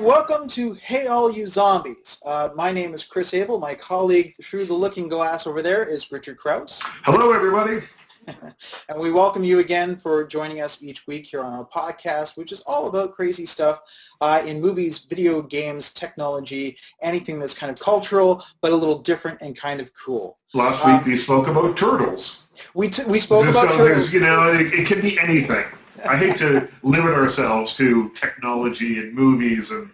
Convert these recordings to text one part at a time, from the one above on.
Welcome to Hey All You Zombies. Uh, my name is Chris Abel. My colleague through the looking glass over there is Richard Crouse. Hello, everybody. and we welcome you again for joining us each week here on our podcast, which is all about crazy stuff uh, in movies, video games, technology, anything that's kind of cultural, but a little different and kind of cool. Last week uh, we spoke about turtles. We, t- we spoke about turtles. You know, it, it can be anything. I hate to limit ourselves to technology and movies and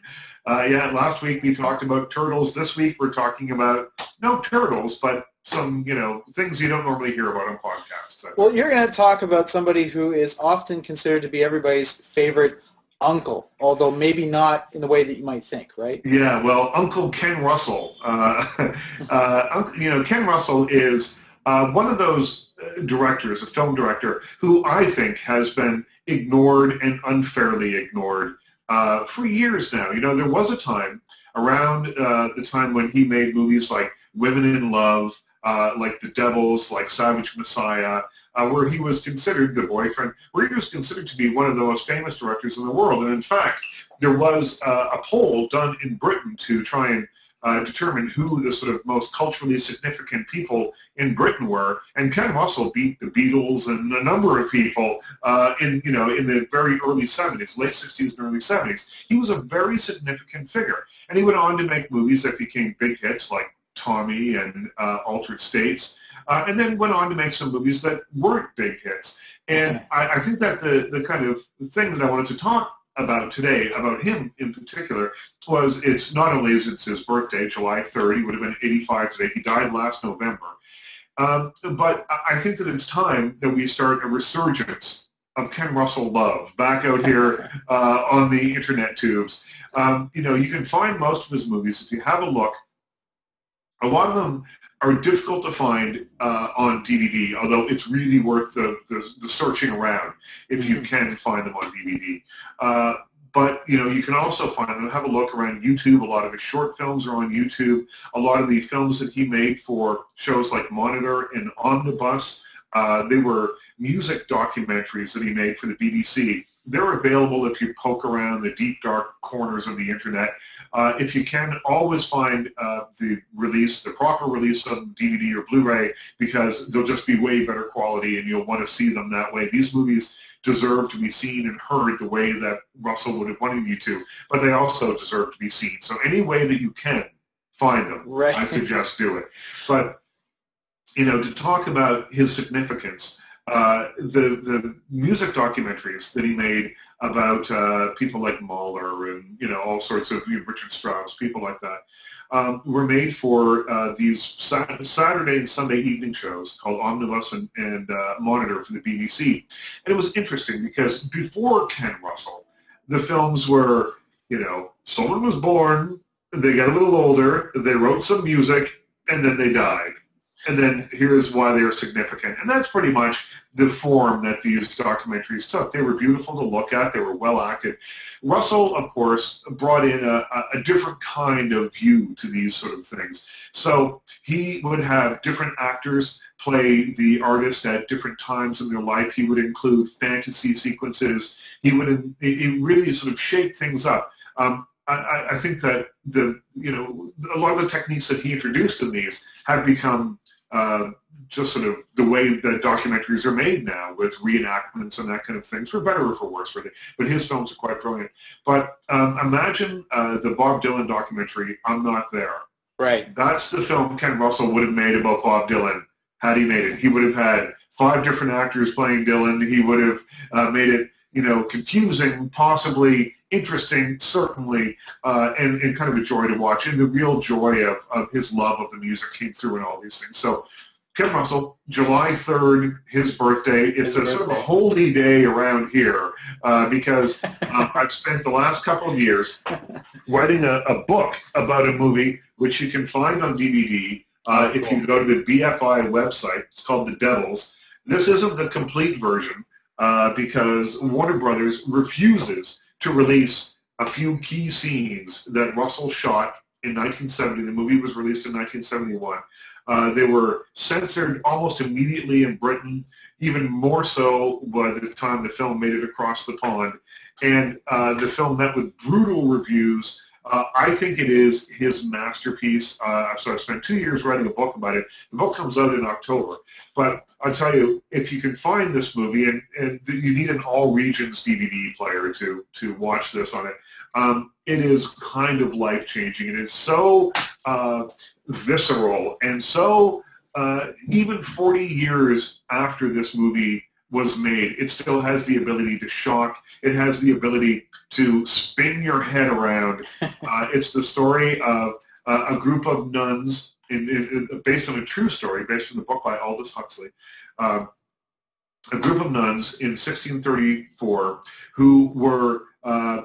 uh, yeah, last week we talked about turtles. This week we're talking about no turtles, but some you know things you don't normally hear about on podcasts. Well, you're going to talk about somebody who is often considered to be everybody's favorite uncle, although maybe not in the way that you might think, right? Yeah, well, Uncle Ken Russell. Uh, uh, you know, Ken Russell is uh, one of those uh, directors, a film director, who I think has been ignored and unfairly ignored uh, for years now. You know, there was a time around uh, the time when he made movies like Women in Love, uh, like The Devils, like Savage Messiah, uh, where he was considered the boyfriend, where he was considered to be one of the most famous directors in the world. And in fact, there was uh, a poll done in Britain to try and uh, determine who the sort of most culturally significant people in Britain were, and Ken Russell beat the Beatles and a number of people uh, in you know in the very early 70s, late 60s and early 70s. He was a very significant figure, and he went on to make movies that became big hits like Tommy and uh, Altered States, uh, and then went on to make some movies that weren't big hits. And I, I think that the the kind of thing that I wanted to talk about today, about him in particular, was it's not only is it his birthday, July 3rd, he would have been 85 today. He died last November. Um, but I think that it's time that we start a resurgence of Ken Russell love back out here uh, on the internet tubes. Um, you know, you can find most of his movies if you have a look. A lot of them are difficult to find uh, on DVD, although it's really worth the, the, the searching around if you mm-hmm. can find them on DVD. Uh, but you know, you can also find them. Have a look around YouTube. A lot of his short films are on YouTube. A lot of the films that he made for shows like Monitor and Omnibus, uh, they were music documentaries that he made for the BBC. They're available if you poke around the deep dark corners of the internet. Uh, if you can, always find uh, the release, the proper release on DVD or Blu-ray, because they'll just be way better quality, and you'll want to see them that way. These movies deserve to be seen and heard the way that Russell would have wanted you to, but they also deserve to be seen. So any way that you can find them, right. I suggest do it. But you know, to talk about his significance uh, the the music documentaries that he made about uh, people like Mahler and you know all sorts of you know, Richard Strauss, people like that, um, were made for uh, these Saturday and Sunday evening shows called Omnibus and, and uh, Monitor for the BBC. And it was interesting because before Ken Russell, the films were you know someone was born, they got a little older, they wrote some music, and then they died and then here's why they are significant. And that's pretty much the form that these documentaries took. They were beautiful to look at. They were well acted. Russell, of course, brought in a, a different kind of view to these sort of things. So he would have different actors play the artist at different times in their life. He would include fantasy sequences. He would he really sort of shake things up. Um, I, I think that the you know a lot of the techniques that he introduced in these have become uh, just sort of the way that documentaries are made now with reenactments and that kind of thing, for better or for worse, really. But his films are quite brilliant. But um, imagine uh, the Bob Dylan documentary, I'm Not There. Right. That's the film Ken Russell would have made about Bob Dylan had he made it. He would have had five different actors playing Dylan. He would have uh, made it, you know, confusing, possibly interesting, certainly, uh, and, and kind of a joy to watch. And the real joy of, of his love of the music came through in all these things. So Ken Russell, July 3rd, his birthday. It's his a birthday. sort of a holy day around here uh, because uh, I've spent the last couple of years writing a, a, book about a movie which you can find on DVD uh, if you go to the BFI website. It's called The Devils. This isn't the complete version uh, because Warner Brothers refuses to release a few key scenes that Russell shot in 1970. The movie was released in 1971. Uh, they were censored almost immediately in Britain, even more so by the time the film made it across the pond. And uh, the film met with brutal reviews. Uh, I think it is his masterpiece. Uh, so I spent two years writing a book about it. The book comes out in October. But I'll tell you, if you can find this movie, and, and you need an all regions DVD player to, to watch this on it, um, it is kind of life changing. It is so uh, visceral and so uh, even 40 years after this movie was made, it still has the ability to shock. It has the ability to spin your head around. Uh, it's the story of uh, a group of nuns, in, in, in, based on a true story, based on the book by Aldous Huxley. Uh, a group of nuns in 1634 who were, uh,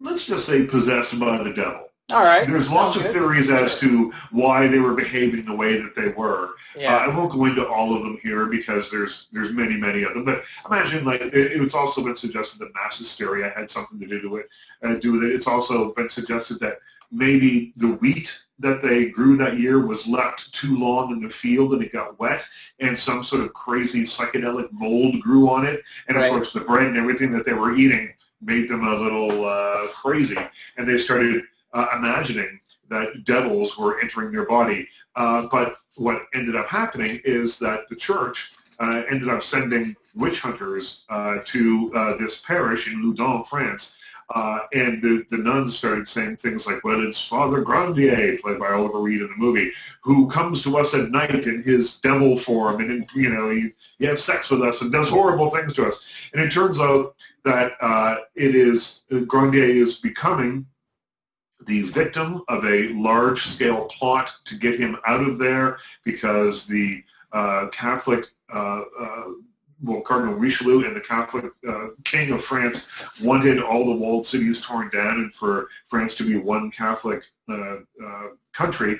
let's just say, possessed by the devil. All right. There's lots of theories as to why they were behaving the way that they were. Yeah. Uh, I won't go into all of them here because there's there's many many of them. But imagine like it, it's also been suggested that mass hysteria had something to do with it. Uh, do with it. It's also been suggested that maybe the wheat that they grew that year was left too long in the field and it got wet and some sort of crazy psychedelic mold grew on it. And of course the bread and everything that they were eating made them a little uh, crazy and they started uh, imagining that devils were entering their body. Uh, but what ended up happening is that the church uh, ended up sending witch hunters uh, to uh, this parish in Loudun, France. Uh, and the, the nuns started saying things like, well, it's Father Grandier, played by Oliver Reed in the movie, who comes to us at night in his devil form and, in, you know, he, he has sex with us and does horrible things to us. And it turns out that it is, Grandier is becoming the victim of a large-scale plot to get him out of there because the uh, Catholic, uh, uh, well, Cardinal Richelieu and the Catholic uh, King of France wanted all the walled cities torn down and for France to be one Catholic uh, uh, country.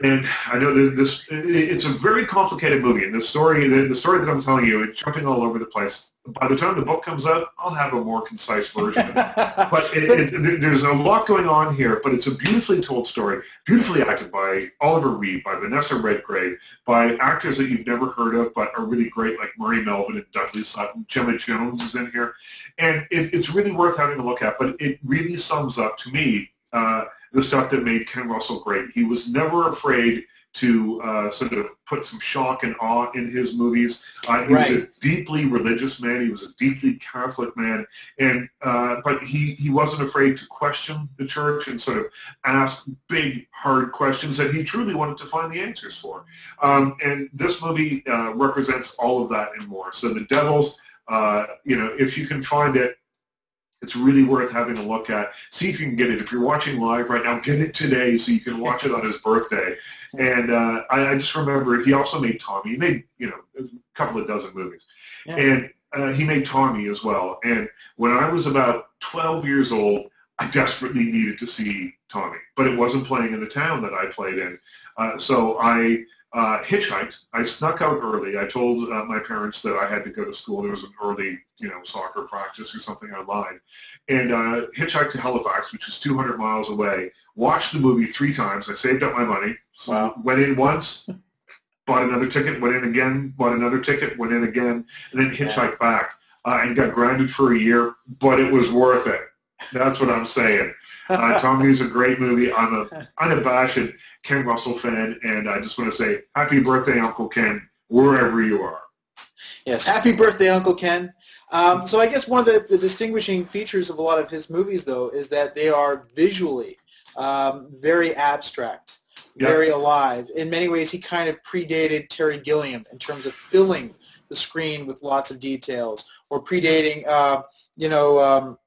And I know that this, it's a very complicated movie, and the story, the, the story that I'm telling you, it's jumping all over the place by the time the book comes out, I'll have a more concise version. but it, it, there's a lot going on here, but it's a beautifully told story, beautifully acted by Oliver Reed, by Vanessa Redgrave, by actors that you've never heard of but are really great, like Murray Melvin and Dudley Sutton. Gemma Jones is in here. And it, it's really worth having a look at, but it really sums up to me uh, the stuff that made Ken Russell great. He was never afraid – to uh, sort of put some shock and awe in his movies. Uh, he right. was a deeply religious man. He was a deeply Catholic man, and uh, but he he wasn't afraid to question the church and sort of ask big, hard questions that he truly wanted to find the answers for. Um, and this movie uh, represents all of that and more. So the Devils, uh, you know, if you can find it, it's really worth having a look at. See if you can get it. If you're watching live right now, get it today so you can watch it on his birthday. And uh, I, I just remember he also made Tommy. He made you know a couple of dozen movies, yeah. and uh, he made Tommy as well. And when I was about 12 years old, I desperately needed to see Tommy, but it wasn't playing in the town that I played in. Uh, so I uh, hitchhiked. I snuck out early. I told uh, my parents that I had to go to school. There was an early, you know, soccer practice or something. I lied, and uh, hitchhiked to Halifax, which is 200 miles away. Watched the movie three times. I saved up my money. Wow. Went in once, bought another ticket. Went in again. Bought another ticket. Went in again, and then hitchhiked yeah. back. Uh, and got grounded for a year, but it was worth it. That's what I'm saying. Uh, Tommy's a great movie. I'm a unabashed Ken Russell fan, and I just want to say happy birthday, Uncle Ken, wherever you are. Yes, happy birthday, Uncle Ken. Um, so I guess one of the, the, distinguishing features of a lot of his movies, though, is that they are visually um, very abstract, yep. very alive. In many ways, he kind of predated Terry Gilliam in terms of filling the screen with lots of details, or predating, uh, you know, um,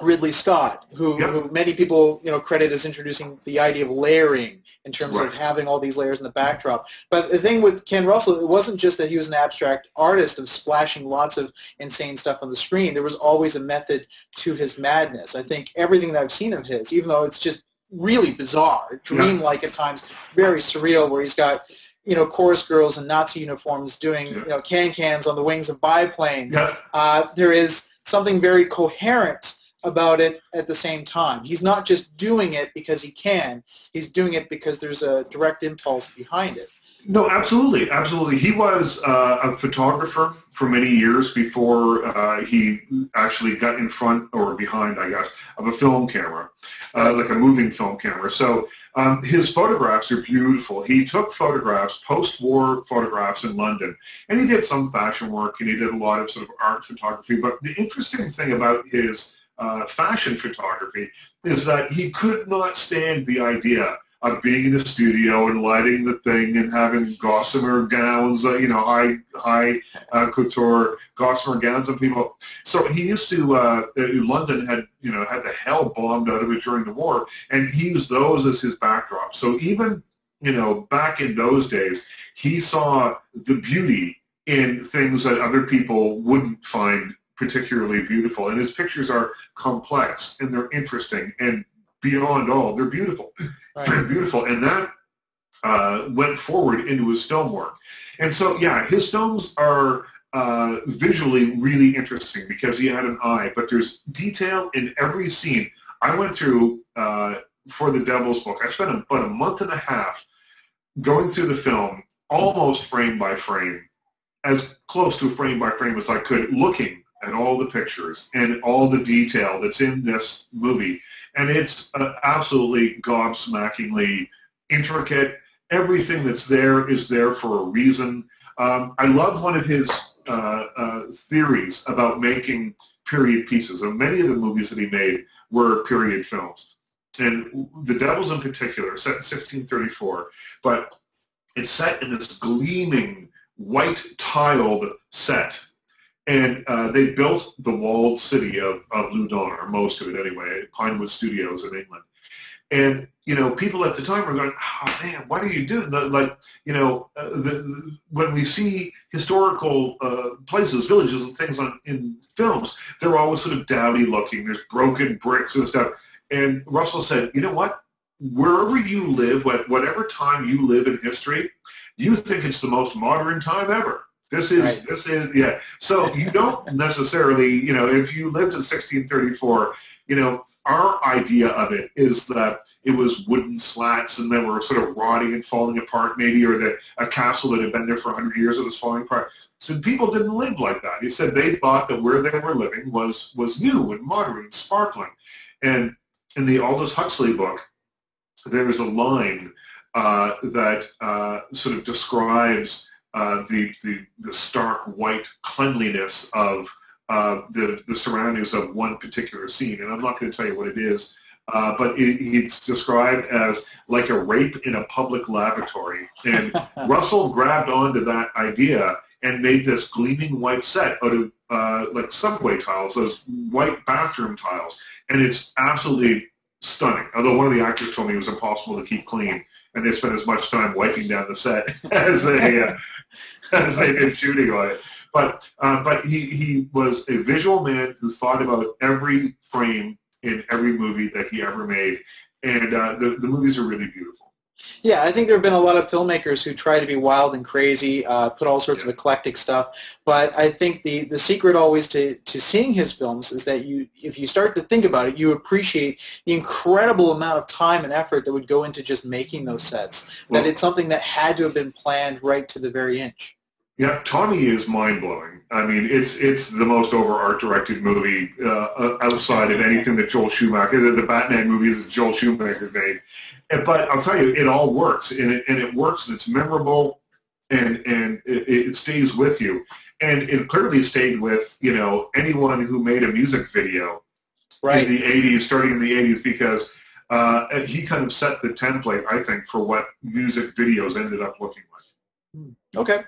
Ridley Scott, who, yep. who, many people you know credit as introducing the idea of layering in terms right. of having all these layers in the backdrop. But the thing with Ken Russell, it wasn't just that he was an abstract artist of splashing lots of insane stuff on the screen. There was always a method to his madness. I think everything that I've seen of his, even though it's just really bizarre, dreamlike yeah. at times, very surreal, where he's got you know, chorus girls in Nazi uniforms doing, yeah. you know, can cans on the wings of biplanes. Yeah. Uh, there is something very coherent about it at the same time. He's not just doing it because he can. He's doing it because there's a direct impulse behind it. No, absolutely, absolutely. He was uh, a photographer for many years before uh, he actually got in front or behind, I guess, of a film camera, uh, like a moving film camera. So um, his photographs are beautiful. He took photographs, post-war photographs in London, and he did some fashion work and he did a lot of sort of art photography. But the interesting thing about his uh, fashion photography is that he could not stand the idea of being in the studio and lighting the thing and having gossamer gowns, uh, you know, high high uh, couture gossamer gowns on people. So he used to. Uh, uh, London had you know had the hell bombed out of it during the war, and he used those as his backdrop. So even you know back in those days, he saw the beauty in things that other people wouldn't find particularly beautiful. And his pictures are complex and they're interesting and beyond all, they're beautiful. Right. beautiful. And that uh, went forward into his film work. And so, yeah, his films are uh, visually really interesting because he had an eye, but there's detail in every scene. I went through uh, for the Devil's Book. I spent about a month and a half going through the film, almost frame by frame, as close to frame by frame as I could, looking at all the pictures and all the detail that's in this movie and it's uh, absolutely gobsmackingly intricate. Everything that's there is there for a reason. Um, I love one of his uh, uh, theories about making period pieces. And many of the movies that he made were period films. And The Devils in particular, set in 1634, but it's set in this gleaming, white tiled set and uh, they built the walled city of, of Loudun, or most of it anyway, at Pinewood Studios in England. And you know, people at the time were going, "Oh man, what are you doing?" Like, you know, uh, the, the, when we see historical uh, places, villages, and things on in films, they're always sort of dowdy looking. There's broken bricks and stuff. And Russell said, "You know what? Wherever you live, whatever time you live in history, you think it's the most modern time ever." This is right. this is yeah. So you don't necessarily, you know, if you lived in 1634, you know, our idea of it is that it was wooden slats and they were sort of rotting and falling apart, maybe, or that a castle that had been there for 100 years that was falling apart. So people didn't live like that. He said they thought that where they were living was was new and modern and sparkling. And in the Aldous Huxley book, there is a line uh, that uh, sort of describes uh, the, the, the stark white cleanliness of uh, the, the surroundings of one particular scene. And I'm not going to tell you what it is, uh, but it, it's described as like a rape in a public lavatory. And Russell grabbed onto that idea and made this gleaming white set out of uh, like subway tiles, those white bathroom tiles. And it's absolutely stunning. Although one of the actors told me it was impossible to keep clean, and they spent as much time wiping down the set as they uh, as they did shooting on it. But uh, but he he was a visual man who thought about every frame in every movie that he ever made, and uh, the the movies are really beautiful. Yeah, I think there have been a lot of filmmakers who try to be wild and crazy, uh, put all sorts yeah. of eclectic stuff. But I think the the secret always to to seeing his films is that you, if you start to think about it, you appreciate the incredible amount of time and effort that would go into just making those sets. Well, that it's something that had to have been planned right to the very inch. Yeah, Tommy is mind blowing. I mean, it's it's the most over art directed movie uh, outside of anything that Joel Schumacher, the, the Batman movies that Joel Schumacher made. But I'll tell you, it all works, and it, and it works, and it's memorable, and and it, it stays with you, and it clearly stayed with you know anyone who made a music video right. in the '80s, starting in the '80s, because uh, he kind of set the template, I think, for what music videos ended up looking like. Okay.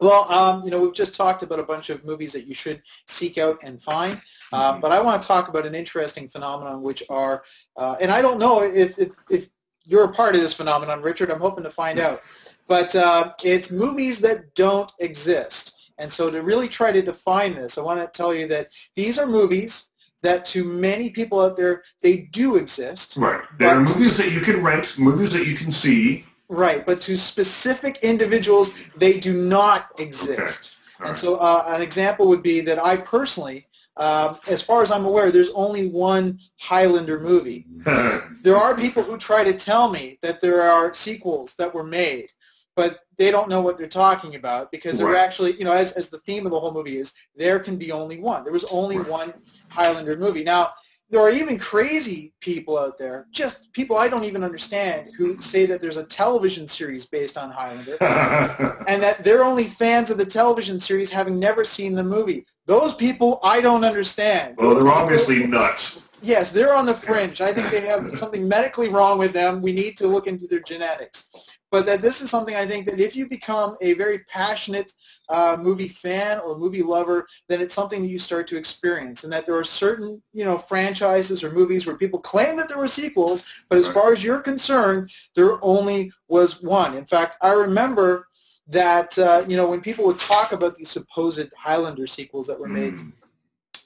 Well, um, you know, we've just talked about a bunch of movies that you should seek out and find, uh, mm-hmm. but I want to talk about an interesting phenomenon, which are, uh, and I don't know if, if, if you're a part of this phenomenon, Richard. I'm hoping to find out, but uh, it's movies that don't exist. And so, to really try to define this, I want to tell you that these are movies that to many people out there they do exist. Right. There are movies that you can rent, movies that you can see, Right, but to specific individuals, they do not exist. Okay. And right. so uh, an example would be that I personally um, as far as I'm aware, there's only one Highlander movie. there are people who try to tell me that there are sequels that were made, but they don't know what they're talking about because they're Right. actually, you know, as, as the theme of the whole movie is, there can be only one. There was only Right. one Highlander movie. Now, there are even crazy people out there, just people I don't even understand, who say that there's a television series based on Highlander and that they're only fans of the television series having never seen the movie. Those people I don't understand. well, they're obviously nuts. Yes, they're on the fringe. I think they have something medically wrong with them. We need to look into their genetics. But that this is something I think that if you become a very passionate uh, movie fan or movie lover, then it's something that you start to experience. And that there are certain, you know, franchises or movies where people claim that there were sequels, but as far as you're concerned, there only was one. In fact, I remember that, uh, you know, when people would talk about these supposed Highlander sequels that were made, Mm.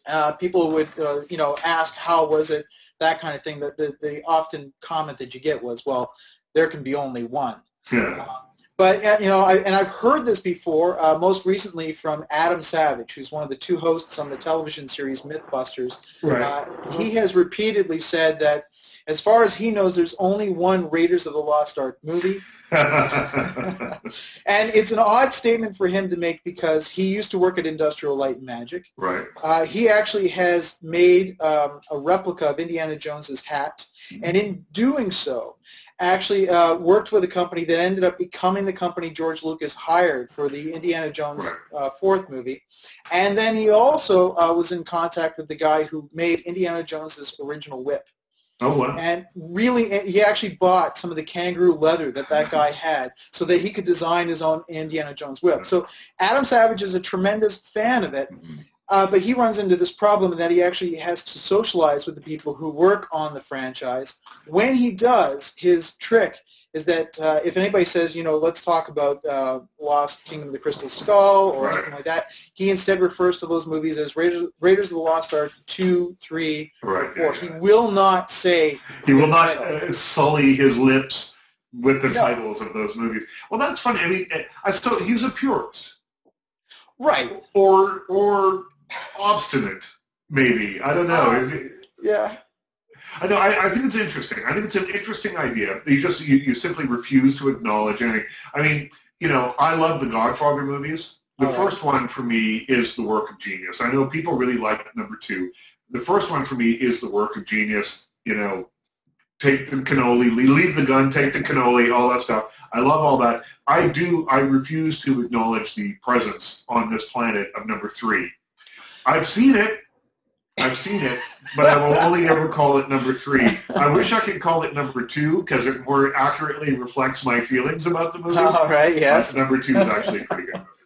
uh, people would, uh, you know, ask how was it, that kind of thing. That the, the often comment that you get was, well, there can be only one. Yeah. But uh, you know, I, and I've heard this before. Uh, most recently from Adam Savage, who's one of the two hosts on the television series MythBusters. Right. Uh, he has repeatedly said that, as far as he knows, there's only one Raiders of the Lost Ark movie. And it's an odd statement for him to make because he used to work at Industrial Light and Magic. right. Uh, he actually has made um, a replica of Indiana Jones's hat, and in doing so, actually uh, worked with a company that ended up becoming the company George Lucas hired for the Indiana Jones uh, fourth movie. And then he also uh, was in contact with the guy who made Indiana Jones's original whip. Oh well. And really, he actually bought some of the kangaroo leather that that guy had so that he could design his own Indiana Jones whip. So Adam Savage is a tremendous fan of it. Uh, but he runs into this problem in that he actually has to socialize with the people who work on the franchise. When he does, his trick is that uh, if anybody says, you know, let's talk about uh, Lost Kingdom of the Crystal Skull or Right. anything like that, he instead refers to those movies as Raiders, Raiders of the Lost Ark 2, 3, Right. or yeah, He will not say He will not uh, sully his lips with the No. titles of those movies. Well, that's funny. I mean, I still he's a purist right. or or obstinate, maybe. I don't know. Uh, Is it, Yeah. I know. I, I think it's interesting. I think it's an interesting idea. You just you, you simply refuse to acknowledge anything. I mean, you know, I love the Godfather movies. The right. first one for me is the work of genius. I know people really like number two. The first one for me is the work of genius. You know, take the cannoli, leave the gun, take the cannoli, all that stuff. I love all that. I do. I refuse to acknowledge the presence on this planet of number three. I've seen it. I've seen it, but I will only ever call it number three. I wish I could call it number two because it more accurately reflects my feelings about the movie. All right. Yes. But number two is actually a pretty good. movie.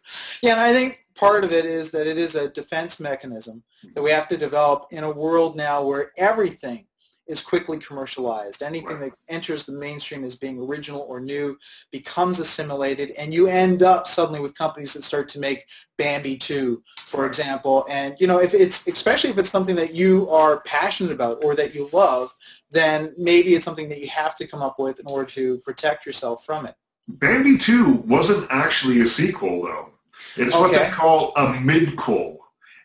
Yeah, and I think part of it is that it is a defense mechanism that we have to develop in a world now where everything is quickly commercialized. Anything Right. that enters the mainstream as being original or new becomes assimilated, and you end up suddenly with companies that start to make Bambi 2, for Right. example. And you know, if it's especially if it's something that you are passionate about or that you love, then maybe it's something that you have to come up with in order to protect yourself from it. Bambi 2 wasn't actually a sequel, though. It's what they call a midquel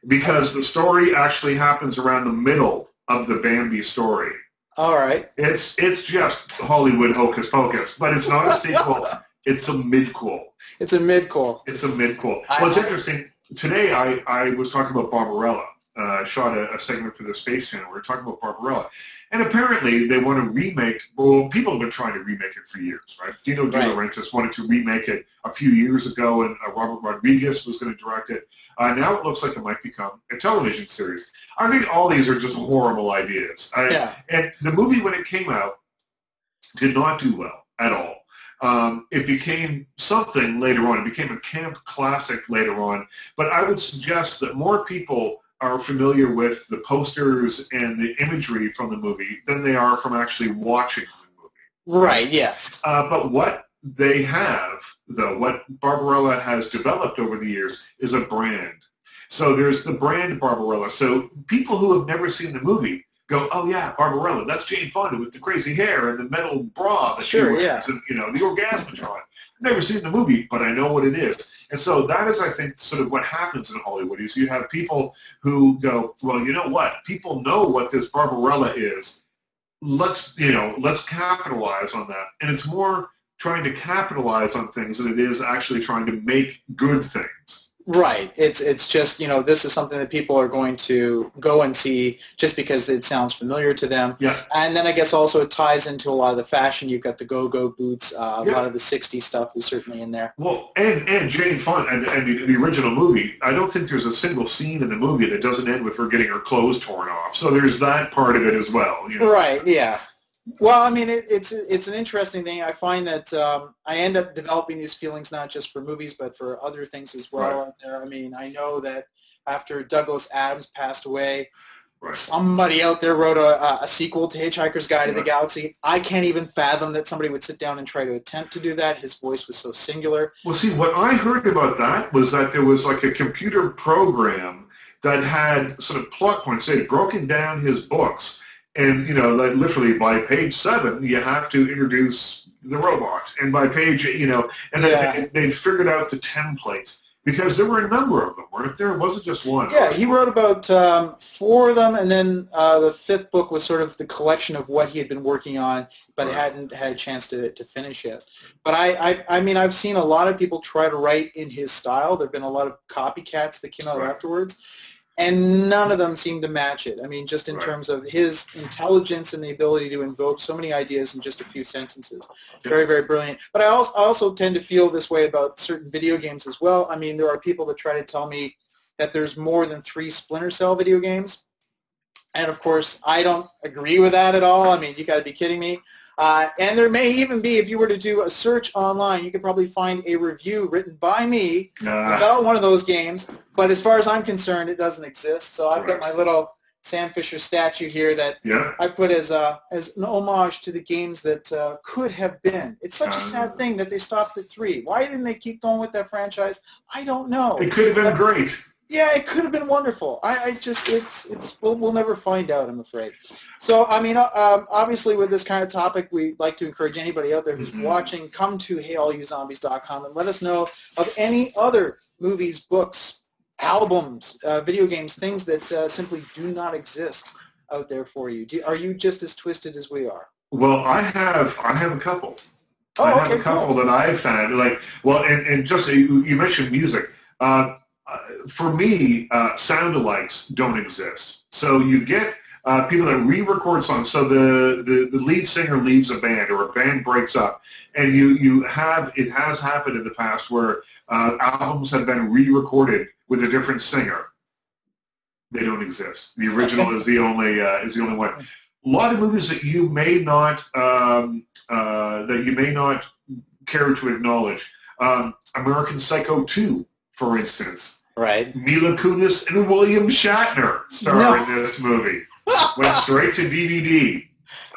because the story actually happens around the middle of the Bambi story. All right. It's it's just Hollywood hocus pocus, but it's not a sequel. it's a midquel. It's a mid-core. It's a midquel. I- Well, it's interesting. Today, I, I was talking about Barbarella. Uh, shot a, a segment for the Space Channel. We were talking about Barbarella, and apparently they want to remake. Well, people have been trying to remake it for years, right? Dino De. Laurentiis wanted to remake it a few years ago, and uh, Robert Rodriguez was going to direct it. Uh, now it looks like it might become a television series. I think all these are just horrible ideas. I, Yeah. and the movie, when it came out, did not do well at all. Um, it became something later on. It became a camp classic later on. But I would suggest that more people are familiar with the posters and the imagery from the movie than they are from actually watching the movie. Right, yes. Uh, but what they have, though, what Barbarella has developed over the years is a brand. So there's the brand Barbarella. So people who have never seen the movie go, oh yeah, Barbarella, that's Jane Fonda with the crazy hair and the metal bra that Sure, she wears, yeah. and you know the Orgasmatron. Never seen the movie, but I know what it is. And so that is, I think, sort of what happens in Hollywood is you have people who go, well, you know what? People know what this Barbarella is. Let's, you know, let's capitalize on that. And it's more trying to capitalize on things than it is actually trying to make good things. Right. It's it's just you know this is something that people are going to go and see just because it sounds familiar to them. Yeah. And then I guess also it ties into a lot of the fashion. You've got the go-go boots. Uh, a Yeah. lot of the '60s stuff is certainly in there. Well, and and Jane Fonda and, and the, the original movie, I don't think there's a single scene in the movie that doesn't end with her getting her clothes torn off. So there's that part of it as well. You know? Right. Yeah. Well, I mean, it, it's it's an interesting thing. I find that um, I end up developing these feelings not just for movies, but for other things as well. Right. There, I mean, I know that after Douglas Adams passed away, Right. somebody out there wrote a, a a sequel to Hitchhiker's Guide to the Galaxy. I can't even fathom that somebody would sit down and try to attempt to do that. His voice was so singular. Well, see, what I heard about that was that there was like a computer program that had sort of plot points. They had broken down his books, and you know, like literally by page seven, you have to introduce the robot, and by page, you know, and then Yeah. they, they'd figured out the template because there were a number of them, weren't there? It wasn't just one. Yeah, he wrote about um, four of them, and then uh, the fifth book was sort of the collection of what he had been working on, but Right. hadn't had a chance to, to finish it. But I, I, I mean, I've seen a lot of people try to write in his style. There have been a lot of copycats that came out Right. afterwards, and none of them seem to match it. I mean, just in Right. terms of his intelligence and the ability to invoke so many ideas in just a few sentences. Very, very brilliant. But I also, I also tend to feel this way about certain video games as well. I mean, there are people that try to tell me that there's more than three Splinter Cell video games. And of course, I don't agree with that at all. I mean, you got to be kidding me. Uh, and there may even be, if you were to do a search online, you could probably find a review written by me Uh, about one of those games. But as far as I'm concerned, it doesn't exist. So I've got my little Sam Fisher statue here that yeah. I put as a as an homage to the games that uh, could have been. It's such a Uh. sad thing that they stopped at three. Why didn't they keep going with that franchise? I don't know. It could have been great. Yeah, it could have been wonderful. I, I just it's it's we'll, we'll never find out. I'm afraid. So I mean, uh, um, obviously with this kind of topic, we like to encourage anybody out there who's Mhm. watching come to heyallyouzombies.com and let us know of any other movies, books, albums, uh, video games, things that uh, simply do not exist out there for you. Do, are you just as twisted as we are? Well, I have I have a couple. Oh, I have okay, a couple cool. that I've found like well, and, and just you, you mentioned music. Uh, for me, uh, sound alikes don't exist. So you get uh, people that re-record songs. So the, the the lead singer leaves a band or a band breaks up, and you you have it has happened in the past where uh, albums have been re-recorded with a different singer. They don't exist. The original is the only uh, is the only one. A lot of movies that you may not um, uh, that you may not care to acknowledge. Um, American Psycho 2, for instance. Right. Mila Kunis and William Shatner star No. in this movie. Went straight to DVD.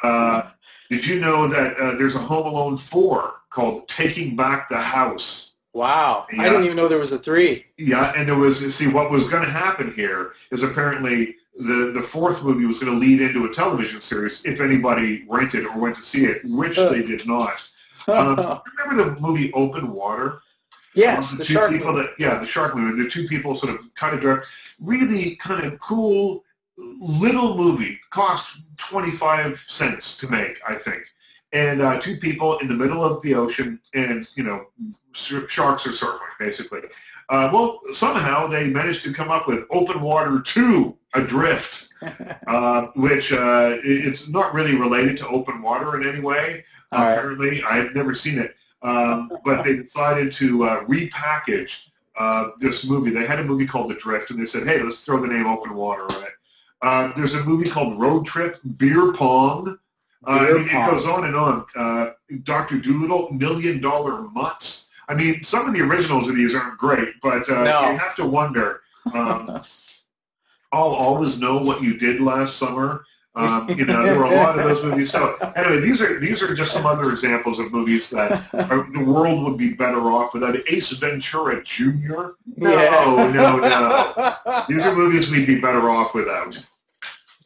Uh, did you know that uh, there's a Home Alone 4 called Taking Back the House? Wow. I didn't even know there was a three. Yeah, and there was see what was going to happen here is apparently the the fourth movie was going to lead into a television series if anybody rented or went to see it, which they did not. Um, remember the movie Open Water? Yes, Um, the shark people movie. that yeah the shark movie. The two people sort of kind of direct, really kind of cool little movie. Cost twenty five cents to make, I think. And uh, two people in the middle of the ocean, and you know, sharks are circling basically. Uh, well, somehow they managed to come up with Open Water Two, Adrift, uh, which uh, it's not really related to open water in any way. All right. Apparently, I've never seen it, um, but they decided to uh, repackage uh, this movie. They had a movie called Adrift, and they said, "Hey, let's throw the name Open Water on it." Uh, there's a movie called Road Trip, Beer Pong. Uh, Beer I Pong. It goes on and on. Uh, Doctor Dolittle, Million Dollar Mutts. I mean, some of the originals of these aren't great, but uh, No. you have to wonder. Um, I'll always know what you did last summer. Um, you know, there were a lot of those movies. So anyway, these are these are just some other examples of movies that uh, the world would be better off without Ace Ventura Jr. No, no, no. These are movies we'd be better off without.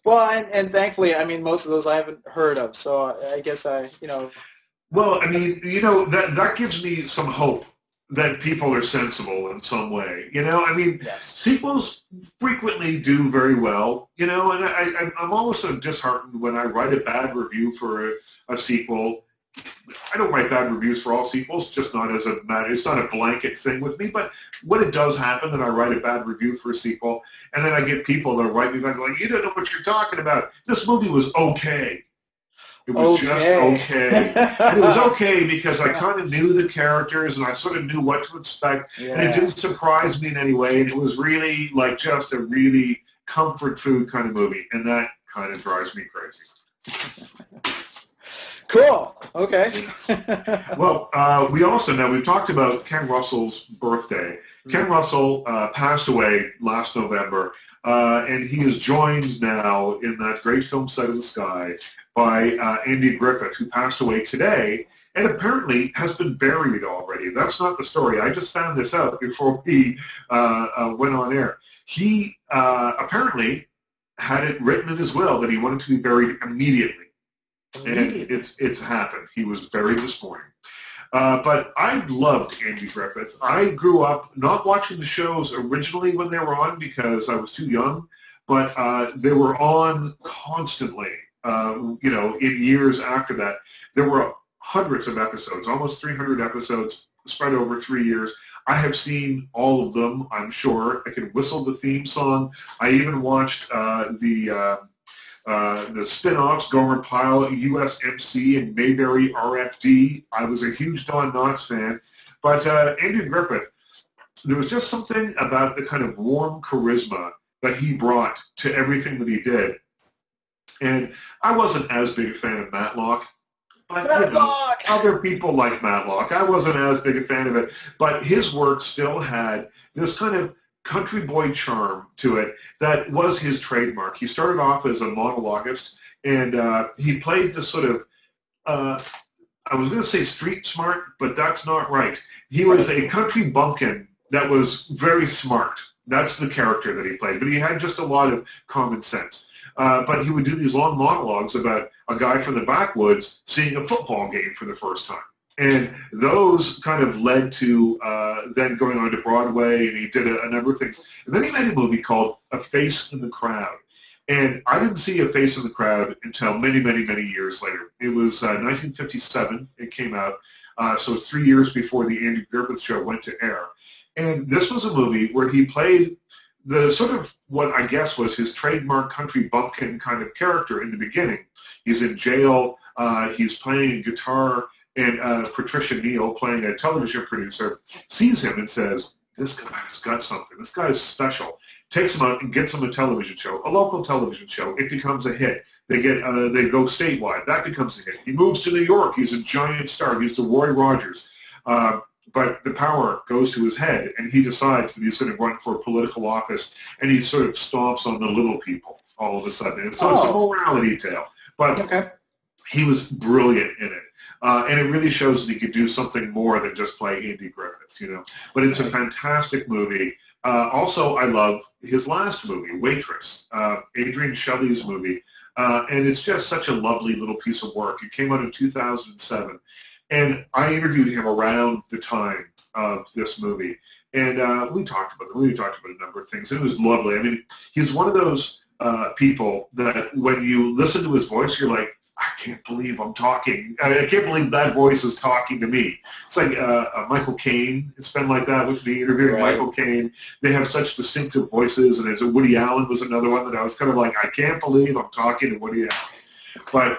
Well, and, and thankfully, I mean, most of those I haven't heard of, so I guess I, you know. Well, I mean, you know, that that gives me some hope that people are sensible in some way. You know, I mean, yes. sequels frequently do very well. You know, and I, I'm always so disheartened when I write a bad review for a, a sequel. I don't write bad reviews for all sequels, just not as a matter. It's not a blanket thing with me. But when it does happen that I write a bad review for a sequel, and then I get people that write me back like, "You don't know what you're talking about. This movie was okay." It was okay. just okay. it was okay because I kind of knew the characters and I sort of knew what to expect. Yeah. And it didn't surprise me in any way. And it was really like just a really comfort food kind of movie. And that kind of drives me crazy. Cool. Okay. well, uh, we also now we've talked about Ken Russell's birthday. Mm-hmm. Ken Russell uh, passed away last November, uh, and he is joined now in that great film Sight of the Sky by uh, Andy Griffith, who passed away today and apparently has been buried already. That's not the story. I just found this out before we uh, uh, went on air. He uh, apparently had it written in his will that he wanted to be buried immediately. immediately. And it's, it's happened. He was buried this morning. Uh, but I loved Andy Griffith. I grew up not watching the shows originally when they were on because I was too young, but uh, they were on constantly uh, you know, in years after that. There were hundreds of episodes, almost 300 episodes spread over three years. I have seen all of them, I'm sure. I can whistle the theme song. I even watched uh, the uh, the spin-offs, Gomer Pyle, USMC, and Mayberry RFD. I was a huge Don Knotts fan. But uh, Andrew Griffith, there was just something about the kind of warm charisma that he brought to everything that he did and I wasn't as big a fan of Matlock. But Matlock! You know, other people like Matlock. I wasn't as big a fan of it, but his work still had this kind of country boy charm to it that was his trademark. He started off as a monologuist, and uh, he played the sort of uh, I was going to say street smart, but that's not right. He was a country bumpkin that was very smart. That's the character that he played, but he had just a lot of common sense. Uh, but he would do these long monologues about a guy from the backwoods seeing a football game for the first time. And those kind of led to uh, then going on to Broadway, and he did a, a number of things. And then he made a movie called A Face in the Crowd. And I didn't see A Face in the Crowd until many, many, many years later. It was uh, 1957. It came out. Uh, so three years before the Andy Griffith Show went to air. And this was a movie where he played the sort of what I guess was his trademark country bumpkin kind of character in the beginning. He's in jail. Uh, he's playing guitar, and uh, Patricia Neal, playing a television producer, sees him and says, "This guy's got something. This guy's special." Takes him out and gets him a television show, a local television show. It becomes a hit. They get uh, they go statewide. That becomes a hit. He moves to New York. He's a giant star. He's the Roy Rogers. Uh, but the power goes to his head, and he decides that he's going to run for political office, and he sort of stomps on the little people all of a sudden. And so oh. it's a morality tale. But okay. he was brilliant in it. Uh, and it really shows that he could do something more than just play Andy Griffith, you know. But it's a fantastic movie. Uh, also, I love his last movie, Waitress, uh, Adrienne Shelly's movie. Uh, and it's just such a lovely little piece of work. It came out in 2007. And I interviewed him around the time of this movie. And uh, we talked about the movie, we talked about a number of things. It was lovely. I mean, he's one of those uh, people that when you listen to his voice, you're like, I can't believe I'm talking. I i can't believe that voice is talking to me. It's like uh, uh, Michael Caine. It's been like that with me interviewing Right. Michael Caine. They have such distinctive voices, and as Woody Allen was another one that I was kind of like, I can't believe I'm talking to Woody Allen. But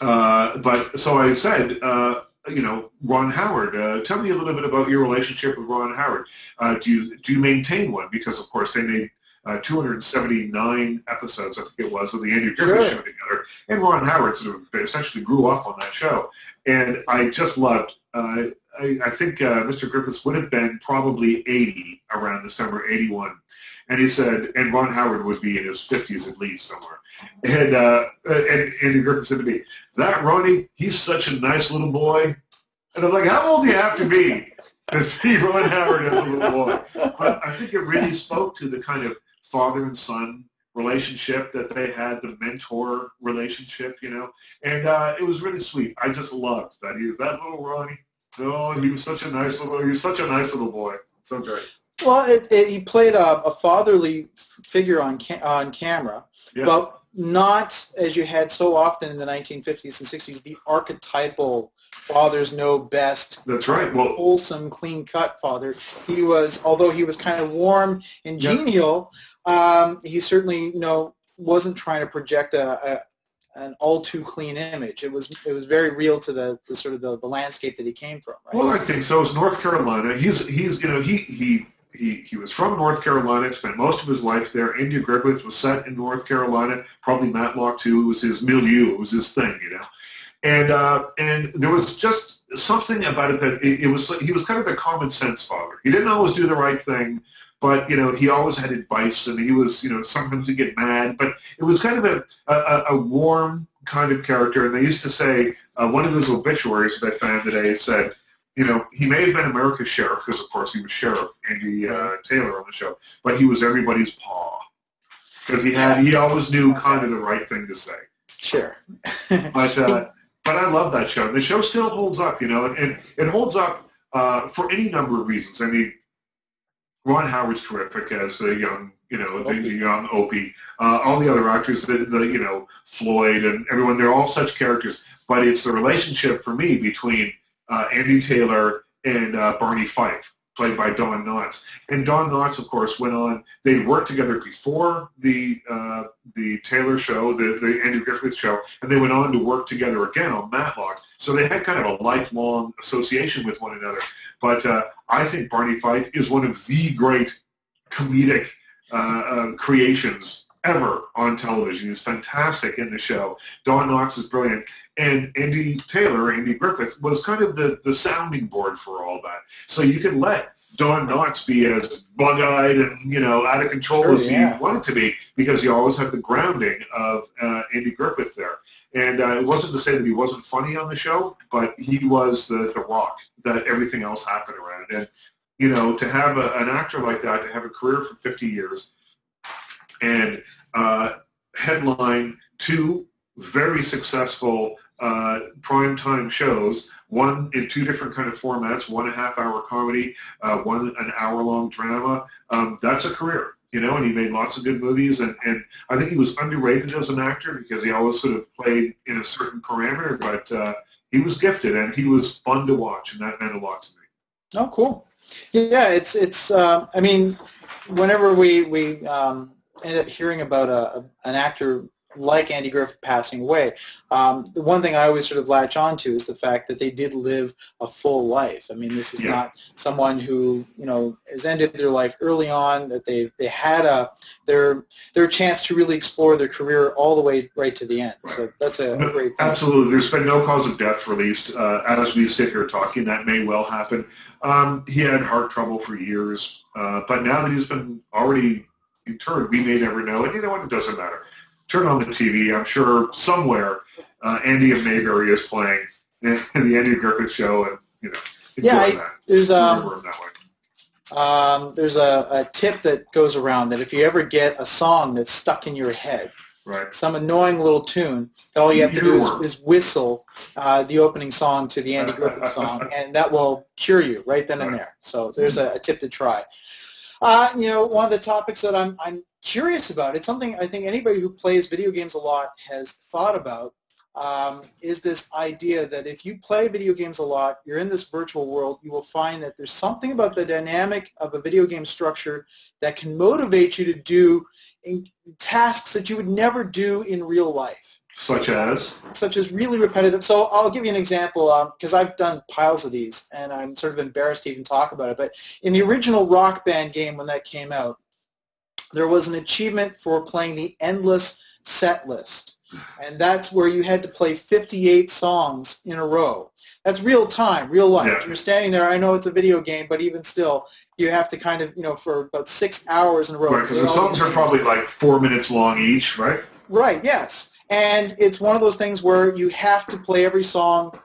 uh, but so I said, uh, you know, Ron Howard. Uh, tell me a little bit about your relationship with Ron Howard. Uh, do you do you maintain one? Because of course they made uh, 279 episodes, I think it was, of the Andy Griffith Sure. Show together, and Ron Howard sort of essentially grew up on that show, and I just loved. Uh, I, I think uh, Mr. Griffiths would have been probably 80 around this time, or 81. And he said, and Ron Howard would be in his 50s at least somewhere. And uh, and Andy Griffith said to me, "That Ronnie, he's such a nice little boy." And I'm like, "How old do you have to be to see Ron Howard as a little boy?" But I think it really spoke to the kind of father and son relationship that they had, the mentor relationship, you know, and uh, it was really sweet. I just loved that he that little Ronnie. Oh, he was such a nice little he was such a nice little boy. So great. Well, it, it, he played a, a fatherly figure on ca- on camera, Yeah. but not as you had so often in the 1950s and 60s, the archetypal fathers know best, That's right. Well, wholesome, clean-cut father. He was, although he was kind of warm and genial, um, he certainly, you know, wasn't trying to project a, a an all too clean image. It was it was very real to the, the sort of the, the landscape that he came from, right? Well, I think so. It's North Carolina. He's he's you know he he he he was from North Carolina. Spent most of his life there. Andy Griffith was set in North Carolina. Probably Matlock too. It was his milieu. It was his thing, you know. And uh, and there was just something about it that it, it was he was kind of the common sense father. He didn't always do the right thing, but you know he always had advice, and he was you know sometimes he'd get mad, but it was kind of a a, a warm kind of character. And they used to say uh, one of his obituaries that I found today said you know, he may have been America's sheriff because, of course, he was sheriff Andy uh, Taylor on the show, but he was everybody's paw because he had he always knew kind of the right thing to say. Sure. But uh, but I love that show. The show still holds up, you know, and, and it holds up uh, for any number of reasons. I mean, Ron Howard's terrific as the young, you know, the, the young Opie. Uh, all the other actors, the, the you know Floyd and everyone, they're all such characters. But it's the relationship for me between uh, Andy Taylor and uh, Barney Fife, played by Don Knotts. And Don Knotts, of course, went on. They worked together before the uh, the Taylor show, the the Andy Griffith show, and they went on to work together again on Matlock. So they had kind of a lifelong association with one another. But uh, I think Barney Fife is one of the great comedic uh, uh, creations ever on television. He's fantastic in the show. Don Knotts is brilliant. And Andy Taylor, Andy Griffith, was kind of the, the sounding board for all that. So you could let Don Knotts be as bug-eyed and, you know, out of control Sure, as yeah. he wanted to be because you always had the grounding of uh, Andy Griffith there. And uh, it wasn't to say that he wasn't funny on the show, but he was the, the rock that everything else happened around. And, you know, to have a, an actor like that, to have a career for 50 years, and uh, headline two very successful uh, prime time shows, one in two different kind of formats, one a half hour comedy, uh, one an hour long drama. Um, that's a career, you know, and he made lots of good movies. And, and I think he was underrated as an actor because he always sort of played in a certain parameter, but uh, he was gifted and he was fun to watch, and that meant a lot to me. Oh, cool. Yeah, it's it's. Uh, I mean, whenever we we um, end up hearing about a, an actor like Andy Griffith passing away, um, the one thing I always sort of latch on to is the fact that they did live a full life. I mean, this is Yeah. not someone who you know has ended their life early on. That they they had a their their chance to really explore their career all the way right to the end. So that's a, a great thing. Absolutely. There's been no cause of death released. Uh, as we sit here talking, that may well happen. Um, he had heart trouble for years, uh, but now that he's been already interred, we may never know. And you know what? It doesn't matter. Turn on the TV. I'm sure somewhere uh, Andy of Mayberry is playing in the Andy Griffith show, and you know, enjoy Yeah, I- that. There's um. Um, there's a, a tip that goes around that if you ever get a song that's stuck in your head, Right. some annoying little tune, that all you have to do is, is whistle uh, the opening song to the Andy Griffith song, and that will cure you right then and there. So there's a, a tip to try. Uh, you know, one of the topics that I'm, I'm curious about, it's something I think anybody who plays video games a lot has thought about, um, is this idea that if you play video games a lot, you're in this virtual world, you will find that there's something about the dynamic of a video game structure that can motivate you to do in, tasks that you would never do in real life Such as. such as really repetitive. So I'll give you an example because I've done piles of these, and I'm sort of embarrassed to even talk about it. But in the original Rock Band game when that came out, there was an achievement for playing the endless set list, and that's where you had to play 58 songs in a row. That's real time, real life. Yeah. You're standing there. I know it's a video game, but even still, you have to kind of, you know, for about six hours in a row. Right, because the songs are probably like four minutes long each, right? Right, yes. And it's one of those things where you have to play every song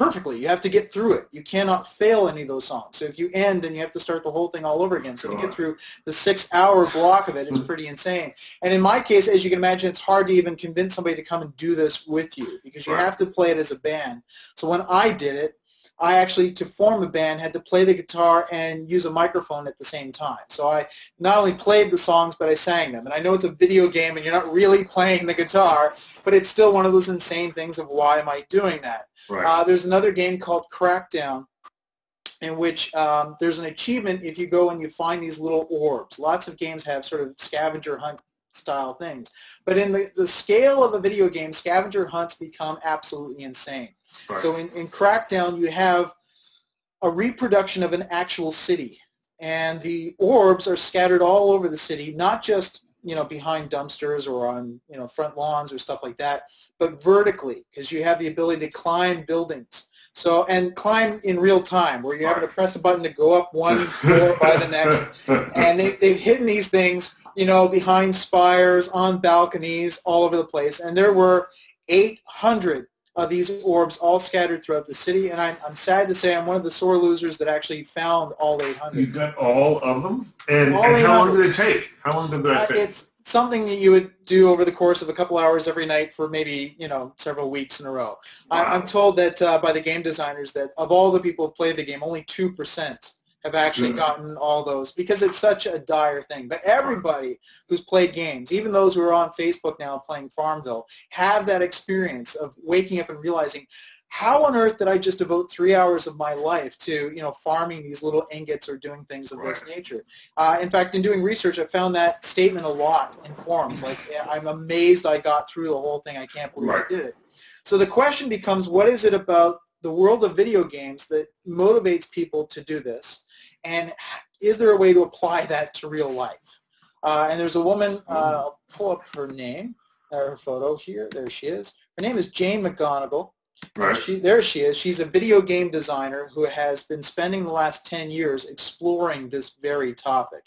perfectly. You have to get through it. You cannot fail any of those songs. So if you end, then you have to start the whole thing all over again. So to get through the six-hour block of it, it's pretty insane. And in my case, as you can imagine, it's hard to even convince somebody to come and do this with you because you Right. have to play it as a band. So when I did it, I actually, to form a band, had to play the guitar and use a microphone at the same time. So I not only played the songs, but I sang them. And I know it's a video game and you're not really playing the guitar, but it's still one of those insane things of why am I doing that? Right. Uh, there's another game called Crackdown, in which um, there's an achievement if you go and you find these little orbs. Lots of games have sort of scavenger hunt style things. But in the, the scale of a video game, scavenger hunts become absolutely insane. right. So in, in Crackdown, you have a reproduction of an actual city, and the orbs are scattered all over the city, not just you know behind dumpsters or on you know front lawns or stuff like that, but vertically because you have the ability to climb buildings. So and climb in real time, where you're having to press a button to go up one floor by the next, and they, they've hidden these things, you know, behind spires, on balconies, all over the place. And there were 800 of these orbs all scattered throughout the city. And I'm, I'm sad to say I'm one of the sore losers that actually found all 800. You got all of them? And, All and how long did it take? How long did that Uh, take? it's something that you would do over the course of a couple hours every night for maybe you know several weeks in a row. I, Wow. I'm told that uh, by the game designers that of all the people who played the game, only two percent have actually Mhm. gotten all those because it's such a dire thing. But everybody who's played games, even those who are on Facebook now playing Farmville, have that experience of waking up and realizing. How on earth did I just devote three hours of my life to, you know, farming these little ingots or doing things of this nature? Uh, in fact, in doing research, I found that statement a lot in forums. Like, I'm amazed I got through the whole thing. I can't believe Right. I did it. So the question becomes, what is it about the world of video games that motivates people to do this? And is there a way to apply that to real life? Uh, and there's a woman, uh, I'll pull up her name, uh, her photo here. There she is. Her name is Jane McGonigal. right. She, there she is. She's a video game designer who has been spending the last 10 years exploring this very topic.